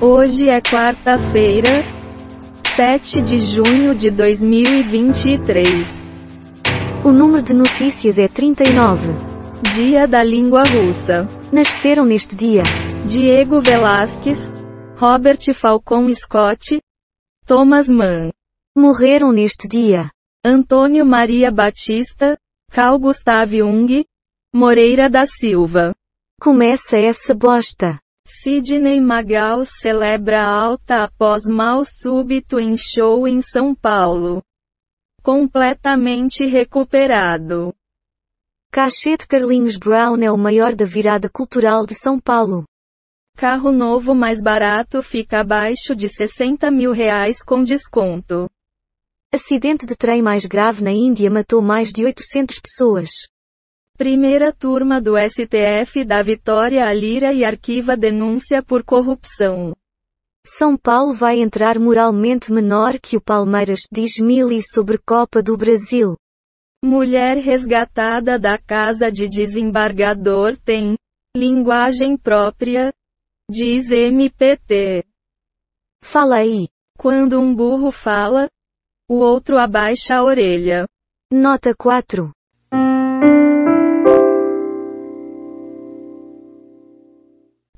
Hoje é quarta-feira, 7 de junho de 2023. O número de notícias é 39. Dia da Língua Russa. Nasceram neste dia Diego Velasquez, Robert Falcon Scott, Thomas Mann. Morreram neste dia Antônio Maria Batista, Carl Gustav Jung, Moreira da Silva. Começa essa bosta. Sidney Magal celebra alta após mal súbito em show em São Paulo. Completamente recuperado. Cachê de Carlinhos Brown é o maior da virada cultural de São Paulo. Carro novo mais barato fica abaixo de 60 mil reais com desconto. Acidente de trem mais grave na Índia matou mais de 800 pessoas. Primeira turma do STF dá vitória a Lira e arquiva denúncia por corrupção. São Paulo vai entrar moralmente menor que o Palmeiras, diz Mili sobre Copa do Brasil. Mulher resgatada da casa de desembargador tem linguagem própria, diz MPT. Fala aí. Quando um burro fala, o outro abaixa a orelha. Nota 4.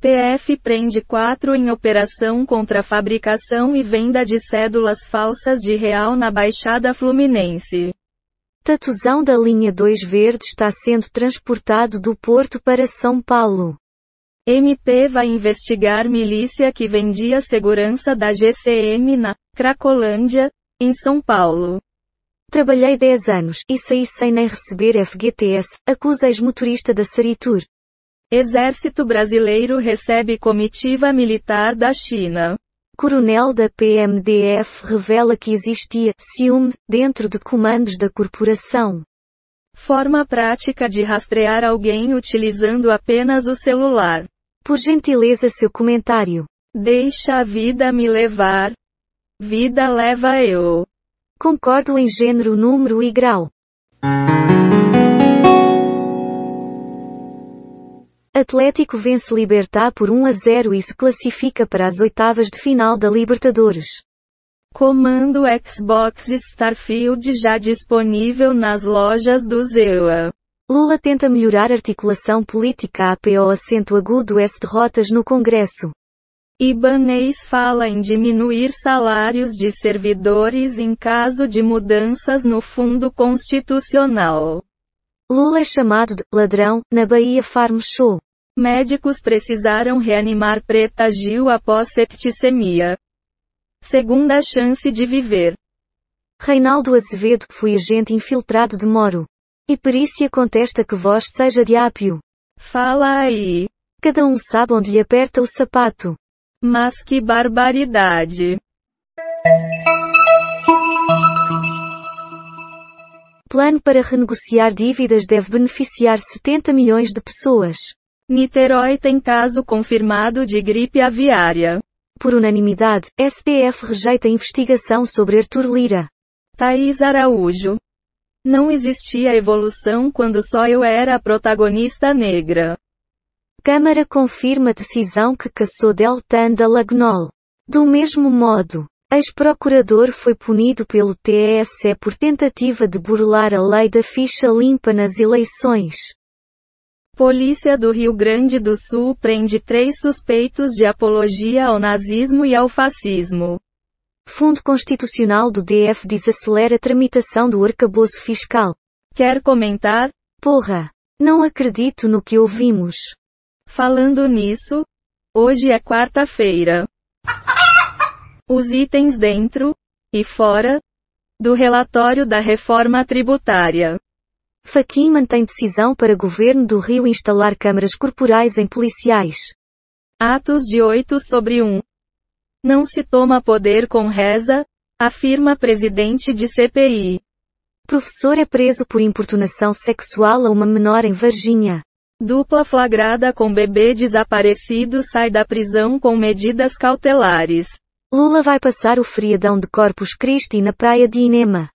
PF prende quatro em operação contra fabricação e venda de cédulas falsas de real na Baixada Fluminense. Tatuzão da linha 2 verde está sendo transportado do Porto para São Paulo. MP vai investigar milícia que vendia segurança da GCM na Cracolândia, em São Paulo. Trabalhei 10 anos e saí sem nem receber FGTS, acusa ex-motorista da Saritur. Exército Brasileiro recebe comitiva militar da China. Coronel da PMDF revela que existia ciúme dentro de comandos da corporação. Forma prática de rastrear alguém utilizando apenas o celular. Por gentileza seu comentário. Deixa a vida me levar. Vida leva eu. Concordo em gênero, número e grau. Atlético vence Libertar por 1 a 0 e se classifica para as oitavas de final da Libertadores. Comando Xbox Starfield já disponível nas lojas do Zewa. Lula tenta melhorar articulação política APO acento agudo S derrotas no Congresso. Ibanês fala em diminuir salários de servidores em caso de mudanças no fundo constitucional. Lula é chamado de ladrão na Bahia Farm Show. Médicos precisaram reanimar Preta Gil após septicemia. Segunda chance de viver. Reinaldo Azevedo foi agente infiltrado de Moro. E perícia contesta que voz seja de ápio. Fala aí. Cada um sabe onde lhe aperta o sapato. Mas que barbaridade. Plano para renegociar dívidas deve beneficiar 70 milhões de pessoas. Niterói tem caso confirmado de gripe aviária. Por unanimidade, STF rejeita investigação sobre Arthur Lira. Thaís Araújo. Não existia evolução quando só eu era a protagonista negra. Câmara confirma decisão que cassou Deltan da Lagnol. Do mesmo modo, ex-procurador foi punido pelo TSE por tentativa de burlar a lei da ficha limpa nas eleições. Polícia do Rio Grande do Sul prende três suspeitos de apologia ao nazismo e ao fascismo. Fundo Constitucional do DF desacelera a tramitação do arcabouço fiscal. Quer comentar? Porra! Não acredito no que ouvimos. Falando nisso, hoje é quarta-feira. Os itens dentro e fora do relatório da reforma tributária. Faquim mantém decisão para governo do Rio instalar câmaras corporais em policiais. Atos de 8 sobre 1. Não se toma poder com reza, afirma presidente de CPI. Professor é preso por importunação sexual a uma menor em Varginha. Dupla flagrada com bebê desaparecido sai da prisão com medidas cautelares. Lula vai passar o feriadão de Corpus Christi na praia de Inema.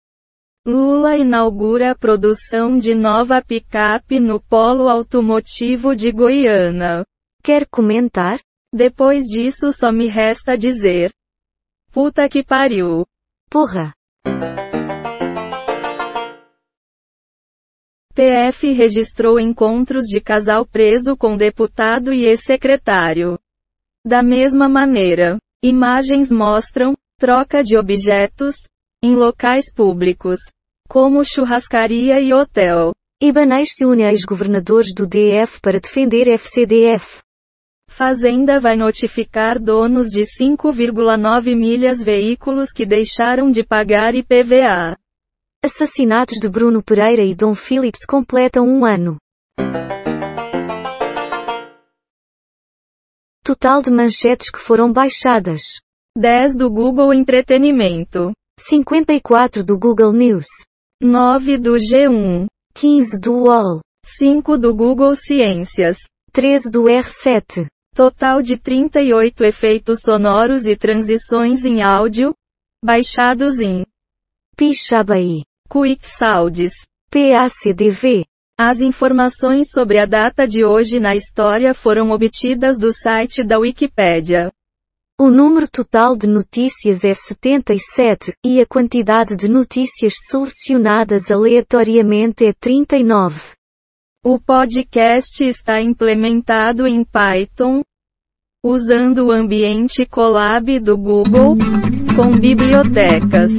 Lula inaugura a produção de nova picape no Polo Automotivo de Goiânia. Quer comentar? Depois disso só me resta dizer. Puta que pariu. Porra. PF registrou encontros de casal preso com deputado e ex-secretário. Da mesma maneira, imagens mostram troca de objetos em locais públicos, como churrascaria e hotel. Ibanez se une a ex-governadores do DF para defender FCDF. Fazenda vai notificar donos de 5,9 milhas veículos que deixaram de pagar IPVA. Assassinatos de Bruno Pereira e Dom Phillips completam um ano. Total de manchetes que foram baixadas: 10 do Google Entretenimento, 54 do Google News, 9 do G1, 15 do UOL, 5 do Google Ciências, 13 do R7. Total de 38 efeitos sonoros e transições em áudio, baixados em Pixabay, Quick Sounds. PACDV. As informações sobre a data de hoje na história foram obtidas do site da Wikipédia. O número total de notícias é 77, e a quantidade de notícias selecionadas aleatoriamente é 39. O podcast está implementado em Python, usando o ambiente Colab do Google, com bibliotecas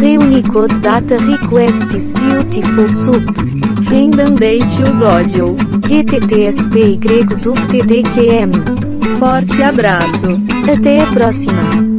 Reunicode Data Requests Beautiful Soup. Redundante Audio. GTTSPY do TDQM. Forte abraço. Até a próxima.